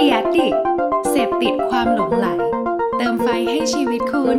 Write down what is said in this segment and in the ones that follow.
เดียดิเสพติดความหลงไหล เติมไฟให้ชีวิตคุณ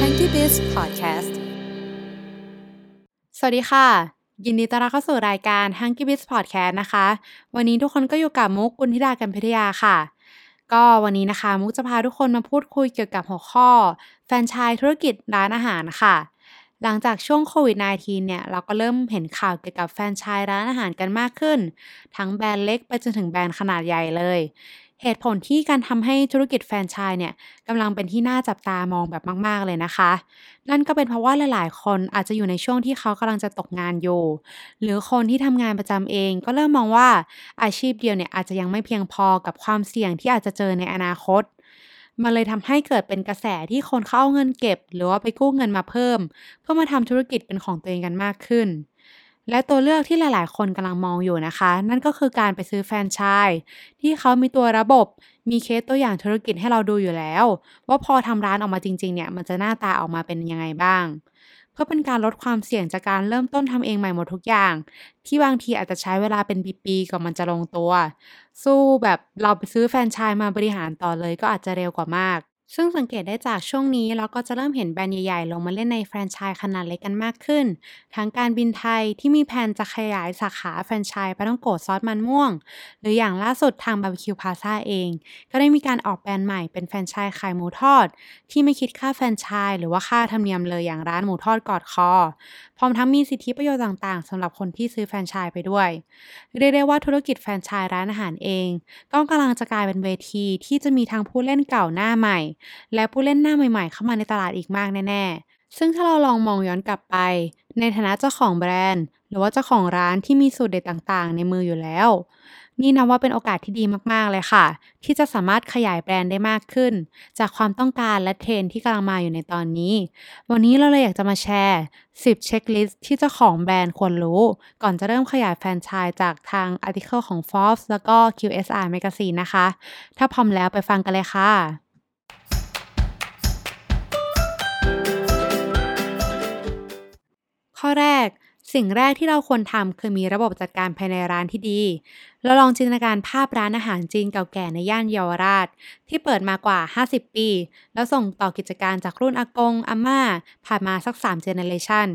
Hanky Biz Podcast สวัสดีค่ะ ยินดีต้อนรับเข้าสู่รายการ Hanky Biz Podcast นะคะ วันนี้ทุกคนก็อยู่กับมุกกุลธิดากันพิทยาค่ะ ก็วันนี้นะคะ มุกจะพาทุกคนมาพูดคุยเกี่ยวกับหัวข้อ แฟนชายธุรกิจร้านอาหารค่ะ หลังจากช่วงโควิด -19 เนี่ย เราก็เริ่มเห็นข่าวเกี่ยวกับแฟนชายร้านอาหารกันมากขึ้น ทั้งแบรนด์เล็กไปจนถึงแบรนด์ขนาดใหญ่เลย เหตุผลที่การทำให้ธุรกิจแฟรนไชส์เนี่ยกำลังเป็นที่น่าจับตามองแบบมาก ๆ เลยนะคะ นั่นก็เป็นเพราะว่าหลาย ๆ คนอาจจะอยู่ในช่วงที่เขากำลังจะตกงานอยู่ หรือคนที่ทำงานประจำเองก็เริ่มมองว่าอาชีพเดียวเนี่ยอาจจะยังไม่เพียงพอกับความเสี่ยงที่อาจจะเจอในอนาคตมันเลยทำให้เกิดเป็นกระแสที่คนเขาเอาเงินเก็บ หรือว่าไปกู้เงินมาเพิ่ม เพื่อมาทำธุรกิจเป็นของตัวเองกันมากขึ้น และตัวเลือกที่หลาย ๆ คนกำลังมองอยู่นะคะ นั่นก็คือการไปซื้อแฟรนไชส์ที่เขามีตัวระบบ มีเคสตัวอย่างธุรกิจให้เราดูอยู่แล้ว ว่าพอทำร้านออกมาจริง ๆ เนี่ยมันจะหน้าตาออกมาเป็นยังไงบ้าง เพื่อเป็นการลดความเสี่ยงจากการเริ่มต้นทำเองใหม่หมดทุกอย่าง ที่บางทีอาจจะใช้เวลาเป็นปีๆกว่ามันจะลงตัว สู้แบบเราไปซื้อแฟรนไชส์มาบริหารต่อเลยก็อาจจะเร็วกว่ามาก ซึ่งสังเกตได้จากช่วงนี้เราก็จะเริ่มเห็นแบรนด์ใหญ่ๆ ลงมาเล่นในแฟรนไชส์ขนาดเล็กกันมากขึ้น ทั้งการบินไทยที่มีแผนจะขยายสาขาแฟรนไชส์ปาท่องโก๋ซอสมันม่วง หรืออย่างล่าสุดทาง Bar B Q Plaza เอง ก็ได้มีการออกแบรนด์ใหม่เป็นแฟรนไชส์ขายหมูทอด ที่ไม่คิดค่าแฟรนไชส์หรือว่าค่าธรรมเนียมเลยอย่างร้านหมูทอดกอดคอ พร้อมทั้งมีสิทธิประโยชน์ต่างๆสำหรับคนที่ซื้อแฟรนไชส์ไปด้วย เรียกได้ว่าธุรกิจแฟรนไชส์ร้านอาหารเอง ก็กำลังจะกลายเป็นเวทีที่จะมีทั้งผู้เล่นเก่าหน้าใหม่ และผู้เล่นหน้าใหม่ๆ เข้ามาในตลาดอีกมากแน่ๆ ซึ่งถ้าเราลองมองย้อนกลับไป ในฐานะเจ้าของแบรนด์ หรือว่าเจ้าของร้านที่มีสูตรเด็ดต่างๆ ในมืออยู่แล้ว นี่นับว่าเป็นโอกาสที่ดีมาก ๆ เลยค่ะ ที่จะสามารถขยายแบรนด์ได้มากขึ้น จากความต้องการและเทรนที่กำลังมาอยู่ในตอนนี้ วันนี้เราเลยอยากจะมาแชร์ 10 checklist ที่เจ้าของแบรนด์ควรรู้ ก่อนจะเริ่มขยายแฟรนไชส์จากทาง article ของ Forbes แล้วก็ QSR Magazine นะคะ ถ้าพร้อมแล้วไปฟังกันเลยค่ะข้อแรก สิ่งแรกที่เราควรทำคือมีระบบจัดการภายในร้านที่ดี เราลองจินตนาการภาพร้านอาหารจีนเก่าแก่ในย่านเยาวราช ที่เปิดมากว่า 50 ปี แล้วส่งต่อกิจการจากรุ่นอากงอาม่า ผ่านมาสัก3เจเนเรชัน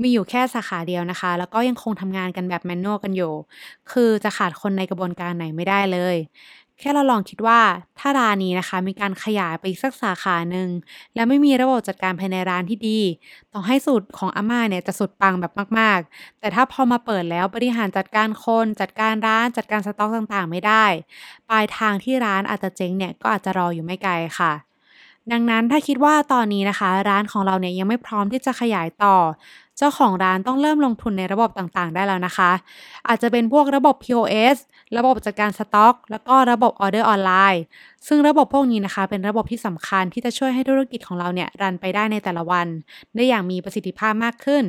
มีอยู่แค่สาขาเดียวนะคะ แล้วก็ยังคงทำงานกันแบบแมนนวลกันอยู่ คือจะขาดคนในกระบวนการไหนไม่ได้เลย แค่เราลองคิดว่า ถ้าร้านนี้นะคะมีการขยายไปอีกสักสาขาหนึ่งและไม่มีระบบจัดการภายในร้านที่ดี ต่อให้สูตรของอาม่าเนี่ยจะสุดปังแบบมาก ๆ แต่ถ้าพอมาเปิดแล้วบริหารจัดการคน จัดการร้านจัดการสต็อกต่างๆ ไม่ได้ ปลายทางที่ร้านอาจจะเจ๊งเนี่ยก็อาจจะรออยู่ไม่ไกลค่ะ ดังนั้นถ้าคิดว่าตอนนี้นะคะ ร้านของเราเนี่ยยังไม่พร้อมที่จะขยายต่อ เจ้าของร้านต้องเริ่มลงทุนในระบบต่างๆ ได้แล้วนะคะ อาจจะเป็นพวกระบบ POS ระบบจัดการสต็อก แล้วก็ระบบออเดอร์ออนไลน์ ซึ่งระบบพวกนี้นะคะ เป็นระบบที่สำคัญที่จะช่วยให้ธุรกิจของเราเนี่ยรันไปได้ในแต่ละวัน ได้อย่างมีประสิทธิภาพมากขึ้น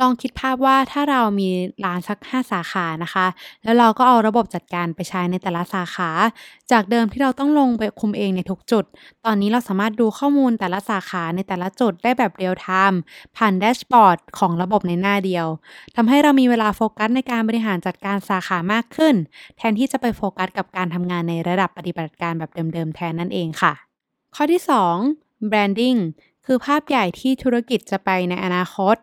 ลองคิดภาพว่าถ้าเรามีร้านสัก 5 สาขานะคะ แล้วเราก็เอาระบบจัดการไปใช้ในแต่ละสาขา จากเดิมที่เราต้องลงไปคุมเองในทุกจุด ตอนนี้เราสามารถดูข้อมูลแต่ละสาขาในแต่ละจุดได้แบบ real-time ผ่าน dashboard ของระบบในหน้าเดียวทำให้เรามีเวลาโฟกัสในการบริหารจัดการสาขามากขึ้น แทนที่จะไปโฟกัสกับการทำงานในระดับปฏิบัติการแบบเดิมๆแทนนั่นเองค่ะ ข้อที่ 2 branding คือภาพใหญ่ที่ธุรกิจจะไปในอนาคต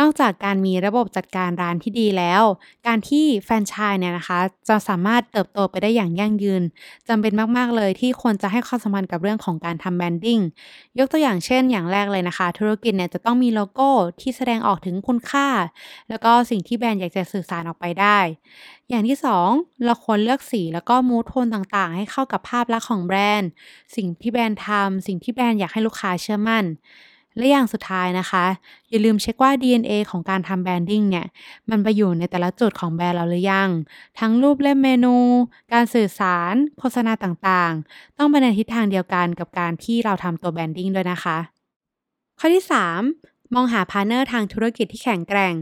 นอกจากการมีระบบจัดการร้านที่ดีแล้ว การที่แฟรนไชส์เนี่ยนะคะ จะสามารถเติบโตไปได้อย่างยั่งยืนจำเป็นมาก ๆ เลยที่ควรจะให้ความสำคัญกับเรื่องของการทำ branding ยกตัวอย่างเช่น อย่างแรกเลยนะคะ ธุรกิจเนี่ยจะต้องมีโลโก้ที่แสดงออกถึงคุณค่า แล้วก็สิ่งที่แบรนด์อยากจะสื่อสารออกไปได้ อย่างที่ 2 เราควรเลือกสีแล้วก็ mood tone ต่างๆ ให้เข้ากับภาพลักษณ์ของแบรนด์ สิ่งที่แบรนด์ทำสิ่งที่แบรนด์อยากให้ลูกค้าเชื่อมั่น และอย่างสุดท้ายนะคะ อย่าลืมเช็คว่า DNA ของการทำ branding เนี่ย มันไปอยู่ในแต่ละจุดของแบรนด์เราหรือยัง ทั้งรูปเล่มเมนู การสื่อสาร โฆษณาต่างๆ ต้องไปในทิศทางเดียวกันกับการที่เราทำตัว branding ด้วยนะคะ ข้อที่ 3มองหา partner ทางธุรกิจที่แข็งแกร่ง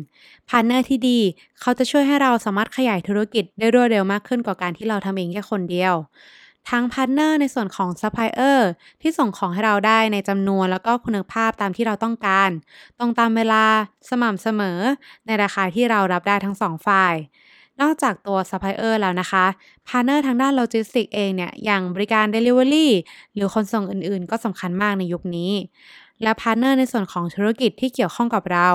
partner ที่ดี เขาจะช่วยให้เราสามารถขยายธุรกิจได้รวดเร็วมากขึ้นกว่าการที่เราทำเองแค่คนเดียว ทั้ง partner ในส่วนของซัพพลายเออร์ที่ส่งของให้เราได้ในจำนวนแล้วก็คุณภาพตามที่เราต้องการ ตรงตามเวลาสม่ำเสมอ ในราคาที่เรารับได้ทั้งสองฝ่ายนอกจากตัวซัพพลายเออร์แล้วนะคะ partner ทางด้านโลจิสติกเองเนี่ย อย่างบริการ Delivery หรือขนส่งอื่นๆ ก็สำคัญมากในยุคนี้ และ partner ในส่วนของธุรกิจที่เกี่ยวข้องกับเรา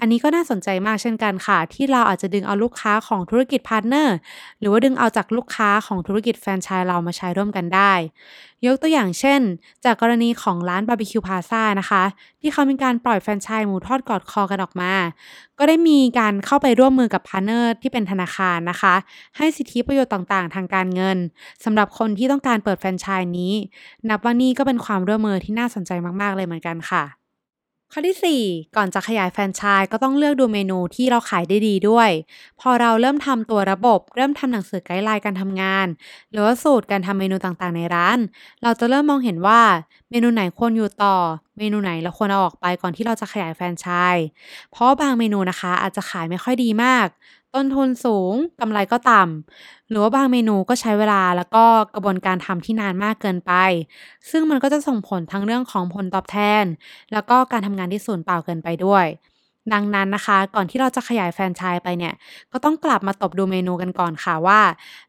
อันนี้ก็น่าสนใจมากเช่นกันค่ะ ที่เราอาจจะดึงเอาลูกค้าของธุรกิจ partner หรือว่าดึงเอาจากลูกค้าของธุรกิจแฟรนไชส์เรามาใช้ร่วมกันได้ ยกตัวอย่างเช่น จากกรณีของร้าน Bar B Q Plaza นะคะ ที่เขามีการปล่อยแฟรนไชส์หมูทอดกอดคอกันออกมา ก็ได้มีการเข้าไปร่วมมือกับ partner ที่เป็นธนาคารนะคะ ให้สิทธิประโยชน์ต่างๆ ทางการเงินสำหรับคนที่ต้องการเปิดแฟรนไชส์นี้ นับว่านี่ก็เป็นความร่วมมือที่น่าสนใจมากๆเลยเหมือนกันค่ะ ข้อที่ 4 ก่อนจะขยายแฟรนไชส์ก็ต้องเลือกดูเมนูที่เราขายได้ดีด้วย พอเราเริ่มทำตัวระบบ เริ่มทำหนังสือ guideline การทำงาน หรือว่าสูตรการทำเมนูต่างๆ ในร้าน เราจะเริ่มมองเห็นว่า เมนูไหนควรอยู่ต่อ เมนูไหนเราควรเอาออกไปก่อนที่เราจะขยายแฟรนไชส์เพราะบางเมนูนะคะ อาจจะขายไม่ค่อยดีมาก ต้นทุนสูงกำไรก็ต่ำหรือว่าบางเมนูก็ใช้เวลาแล้วก็กระบวนการทำที่นานมากเกินไป ซึ่งมันก็จะส่งผลทั้งเรื่องของผลตอบแทน แล้วก็การทำงานที่สูญเปล่าเกินไปด้วยดังนั้นนะคะ ก่อนที่เราจะขยายแฟรนไชส์ไปเนี่ย ก็ต้องกลับมาตบดูเมนูกันก่อนค่ะว่า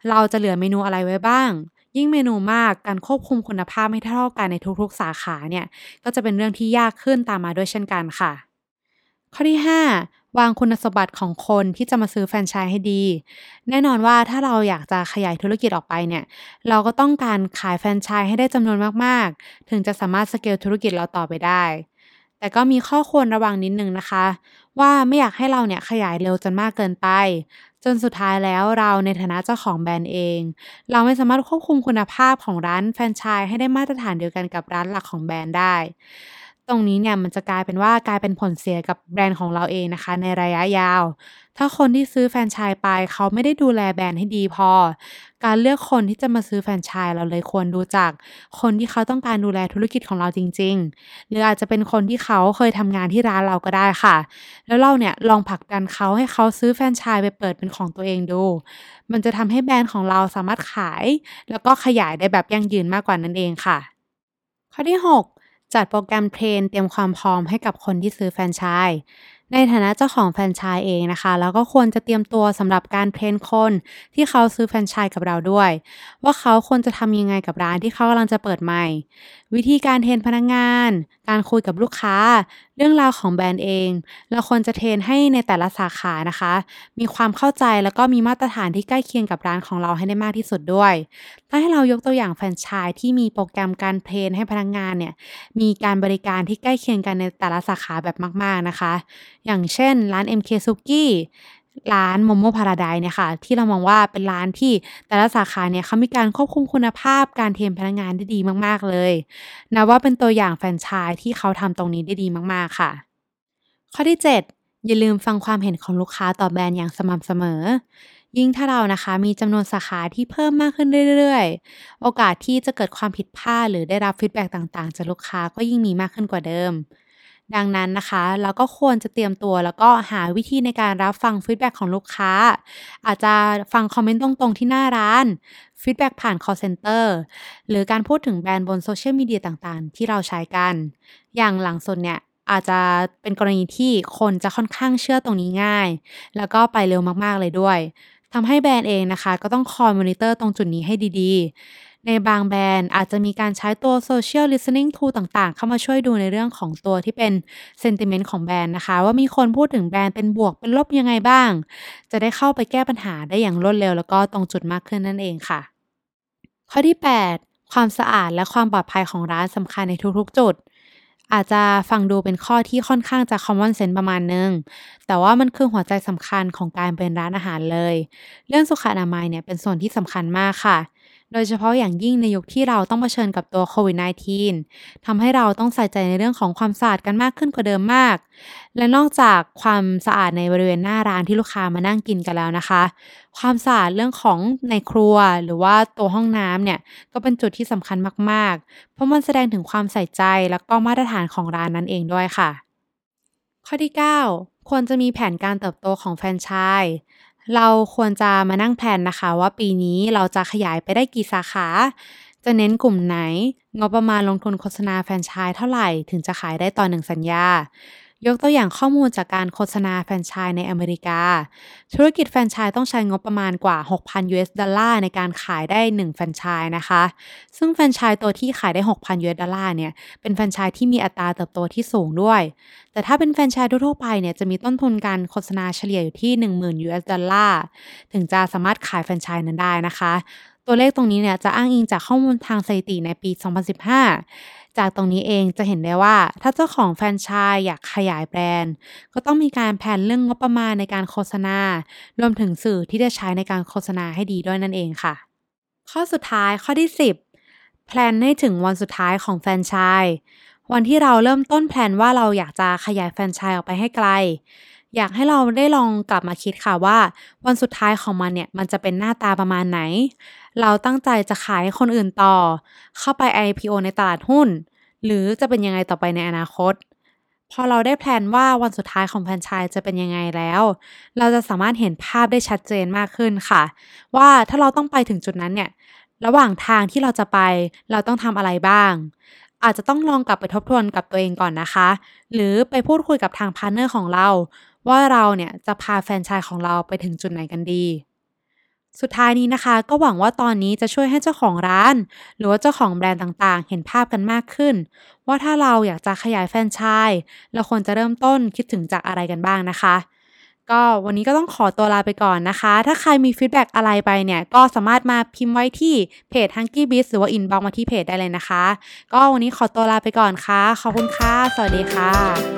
เราจะเหลือเมนูอะไรไว้บ้าง ยิ่งเมนูมากการควบคุมคุณภาพไม่เท่ากันในทุกๆ สาขาเนี่ยก็จะเป็นเรื่องที่ยากขึ้นตามมาด้วยเช่นกันค่ะ ข้อที่ 5 วางคุณสมบัติของคนที่จะมาซื้อแฟรนไชส์ให้ดี แน่นอนว่าถ้าเราอยากจะขยายธุรกิจออกไปเนี่ย เราก็ต้องการขายแฟรนไชส์ให้ได้จำนวนมากๆ ถึงจะสามารถสเกลธุรกิจเราต่อไปได้แต่ก็มีข้อควรระวังนิดนึงนะคะ ว่าไม่อยากให้เราเนี่ยขยายเร็วจนมากเกินไป จนสุดท้ายแล้วเราในฐานะเจ้าของแบรนด์เอง เราไม่สามารถควบคุมคุณภาพของร้านแฟรนไชส์ให้ได้มาตรฐานเดียวกันกับร้านหลักของแบรนด์ได้ ตรงนี้เนี่ยมันจะกลายเป็นว่ากลายเป็นผลเสียกับแบรนด์ของเราเองนะคะ ในระยะยาว ถ้าคนที่ซื้อแฟรนไชส์ไปเขาไม่ได้ดูแลแบรนด์ให้ดีพอ การเลือกคนที่จะมาซื้อแฟรนไชส์เราเลยควรดูจากคนที่เขาต้องการดูแลธุรกิจของเราจริง ๆ หรืออาจจะเป็นคนที่เขาเคยทำงานที่ร้านเราก็ได้ค่ะ แล้วเราเนี่ยลองผลักดันเขาให้เขาซื้อแฟรนไชส์ไปเปิดเป็นของตัวเองดู มันจะทำให้แบรนด์ของเราสามารถขาย แล้วก็ขยายได้แบบยั่งยืนมากกว่านั่นเองค่ะ ข้อที่ 6 จัดโปรแกรม train เตรียมความพร้อมให้กับคนที่ซื้อแฟรนไชส์ในฐานะเจ้าของแฟรนไชส์เองนะคะ แล้วก็ควรจะเตรียมตัวสำหรับการ train คนที่เขาซื้อแฟรนไชส์กับเราด้วย ว่าเขาควรจะทำยังไงกับร้านที่เขากำลังจะเปิดใหม่ วิธีการเทรนพนักงาน การคุยกับลูกค้า เรื่องราวของแบรนด์เอง เราควรจะเทรนให้ในแต่ละสาขานะคะ มีความเข้าใจแล้วก็มีมาตรฐานที่ใกล้เคียงกับร้านของเราให้ได้มากที่สุดด้วย ถ้าให้เรายกตัวอย่างแฟรนไชส์ที่มีโปรแกรมการเทรนให้พนักงานเนี่ย มีการบริการที่ใกล้เคียงกันในแต่ละสาขาแบบมาก ๆนะคะ อย่างเช่น ร้าน MK Suki ร้าน Momo Paradise เนี่ยค่ะ ที่เรามองว่าเป็นร้านที่แต่ละสาขาเนี่ยเขามีการควบคุมคุณภาพการ train พนักงานได้ดีมาก ๆ เลยนับว่าเป็นตัวอย่างแฟรนไชส์ที่เขาทำตรงนี้ได้ดีมากๆค่ะ ข้อที่ 7 อย่าลืมฟังความเห็นของลูกค้าต่อแบรนด์อย่างสม่ำเสมอ ยิ่งถ้าเรานะคะมีจำนวนสาขาที่เพิ่มมากขึ้นเรื่อยๆ โอกาสที่จะเกิดความผิดพลาดหรือได้รับ feedback ต่างๆจากลูกค้าก็ยิ่งมีมากขึ้นกว่าเดิม ดังนั้นนะคะ เราก็ควรจะเตรียมตัวแล้วก็หาวิธีในการรับฟัง feedback ของลูกค้า อาจจะฟัง comment ตรงๆที่หน้าร้าน feedback ผ่าน call center หรือการพูดถึงแบรนด์บนโซเชียลมีเดียต่างๆ ที่เราใช้กัน อย่างหลังสุดเนี่ยอาจจะเป็นกรณีที่คนจะค่อนข้างเชื่อตรงนี้ง่าย แล้วก็ไปเร็วมากๆเลยด้วยทำให้แบรนด์เองนะคะ ก็ต้องคอยมอนิเตอร์ตรงจุดนี้ให้ดีๆ ในบางแบรนด์อาจจะมีการใช้ตัว Social Listening Tool ต่างๆ เข้ามาช่วยดูในเรื่องของตัวที่เป็น Sentiment ของแบรนด์นะคะ ว่ามีคนพูดถึงแบรนด์เป็นบวกเป็นลบยังไงบ้าง จะได้เข้าไปแก้ปัญหาได้อย่างรวดเร็ว แล้วก็ตรงจุดมากขึ้นนั่นเองค่ะ ข้อที่ 8 ความสะอาดและความปลอดภัยของร้านสำคัญในทุกๆ จุดอาจจะฟังดูเป็นข้อที่ค่อนข้างจะ common sense ประมาณนึง แต่ว่ามันคือหัวใจสำคัญของการเป็นร้านอาหารเลย เรื่องสุขอนามัยเนี่ยเป็นส่วนที่สำคัญมากค่ะ โดยเฉพาะอย่างยิ่งในยุคที่เราต้องเผชิญกับตัวโควิด -19 ทำให้เราต้องใส่ใจในเรื่องของความสะอาดกันมากขึ้นกว่าเดิมมาก และนอกจากความสะอาดในบริเวณหน้าร้านที่ลูกค้ามานั่งกินกันแล้วนะคะ ความสะอาดเรื่องของในครัวหรือว่าตัวห้องน้ำเนี่ยก็เป็นจุดที่สำคัญมากๆ เพราะมันแสดงถึงความใส่ใจแล้วก็มาตรฐานของร้านนั้นเองด้วยค่ะ ข้อที่ 9 ควรจะมีแผนการเติบโตของแฟรนไชส์ เราควรจะมานั่งแผนนะคะ ว่าปีนี้เราจะขยายไปได้กี่สาขา จะเน้นกลุ่มไหน งบประมาณลงทุนโฆษณาแฟรนไชส์เท่าไหร่ถึงจะขายได้ต่อหนึ่งสัญญา ยกตัวอย่างข้อมูลจากการโฆษณาแฟรนไชส์ในอเมริกา ธุรกิจแฟรนไชส์ต้องใช้งบประมาณกว่า 6,000 US ดอลลาร์ในการขายได้ 1 แฟรนไชส์นะคะ ซึ่งแฟรนไชส์ตัวที่ขายได้ 6,000 US ดอลลาร์เนี่ย เป็นแฟรนไชส์ที่มีอัตราเติบโตที่สูงด้วย แต่ถ้าเป็นแฟรนไชส์ทั่วไปเนี่ย จะมีต้นทุนการโฆษณาเฉลี่ยอยู่ที่ 10,000 US ดอลลาร์ ถึงจะสามารถขายแฟรนไชส์นั้นได้นะคะ ตัวเลขตรงนี้เนี่ยจะอ้างอิงจากข้อมูลทางสถิติในปี 2015 จากตรงนี้เองจะเห็นได้ว่า ถ้าเจ้าของแฟรนไชส์อยากขยายแบรนด์ ก็ต้องมีการแผนเรื่องงบประมาณในการโฆษณา รวมถึงสื่อที่จะใช้ในการโฆษณาให้ดีด้วยนั่นเองค่ะ ข้อสุดท้ายข้อที่ 10 แพลนให้ถึงวันสุดท้ายของแฟรนไชส์วันที่เราเริ่มต้นแพลนว่าเราอยากจะขยายแฟรนไชส์ออกไปให้ไกล อยากให้เราได้ลองกลับมาคิดค่ะว่า วันสุดท้ายของมันเนี่ย มันจะเป็นหน้าตาประมาณไหน เราตั้งใจจะขายให้คนอื่นต่อ เข้าไป IPO ในตลาดหุ้น หรือจะเป็นยังไงต่อไปในอนาคต พอเราได้แพลนว่าวันสุดท้ายของแฟรนไชส์จะเป็นยังไงแล้ว เราจะสามารถเห็นภาพได้ชัดเจนมากขึ้นค่ะ ว่าถ้าเราต้องไปถึงจุดนั้นเนี่ย ระหว่างทางที่เราจะไป เราต้องทำอะไรบ้าง อาจจะต้องลองกลับไปทบทวนกับตัวเองก่อนนะคะ หรือไปพูดคุยกับทาง partner ของเรา ว่าเราเนี่ยจะพาแฟรนไชส์ของเราไปถึงจุดไหนกันดี สุดท้ายนี้นะคะ ก็หวังว่าตอนนี้จะช่วยให้เจ้าของร้าน หรือว่าเจ้าของแบรนด์ต่างๆ เห็นภาพกันมากขึ้น ว่าถ้าเราอยากจะขยายแฟรนไชส์เราควรจะเริ่มต้นคิดถึงจากอะไรกันบ้างนะคะ ก็วันนี้ก็ต้องขอตัวลาไปก่อนนะคะ ถ้าใครมี feedback อะไรไปเนี่ย ก็สามารถมาพิมพ์ไว้ที่เพจ h u n k y b i z หรือว่า inbox มาที่เพจได้เลยนะคะ ก็วันนี้ขอตัวลาไปก่อนค่ะขอบคุณค่ะสวัสดีค่ะ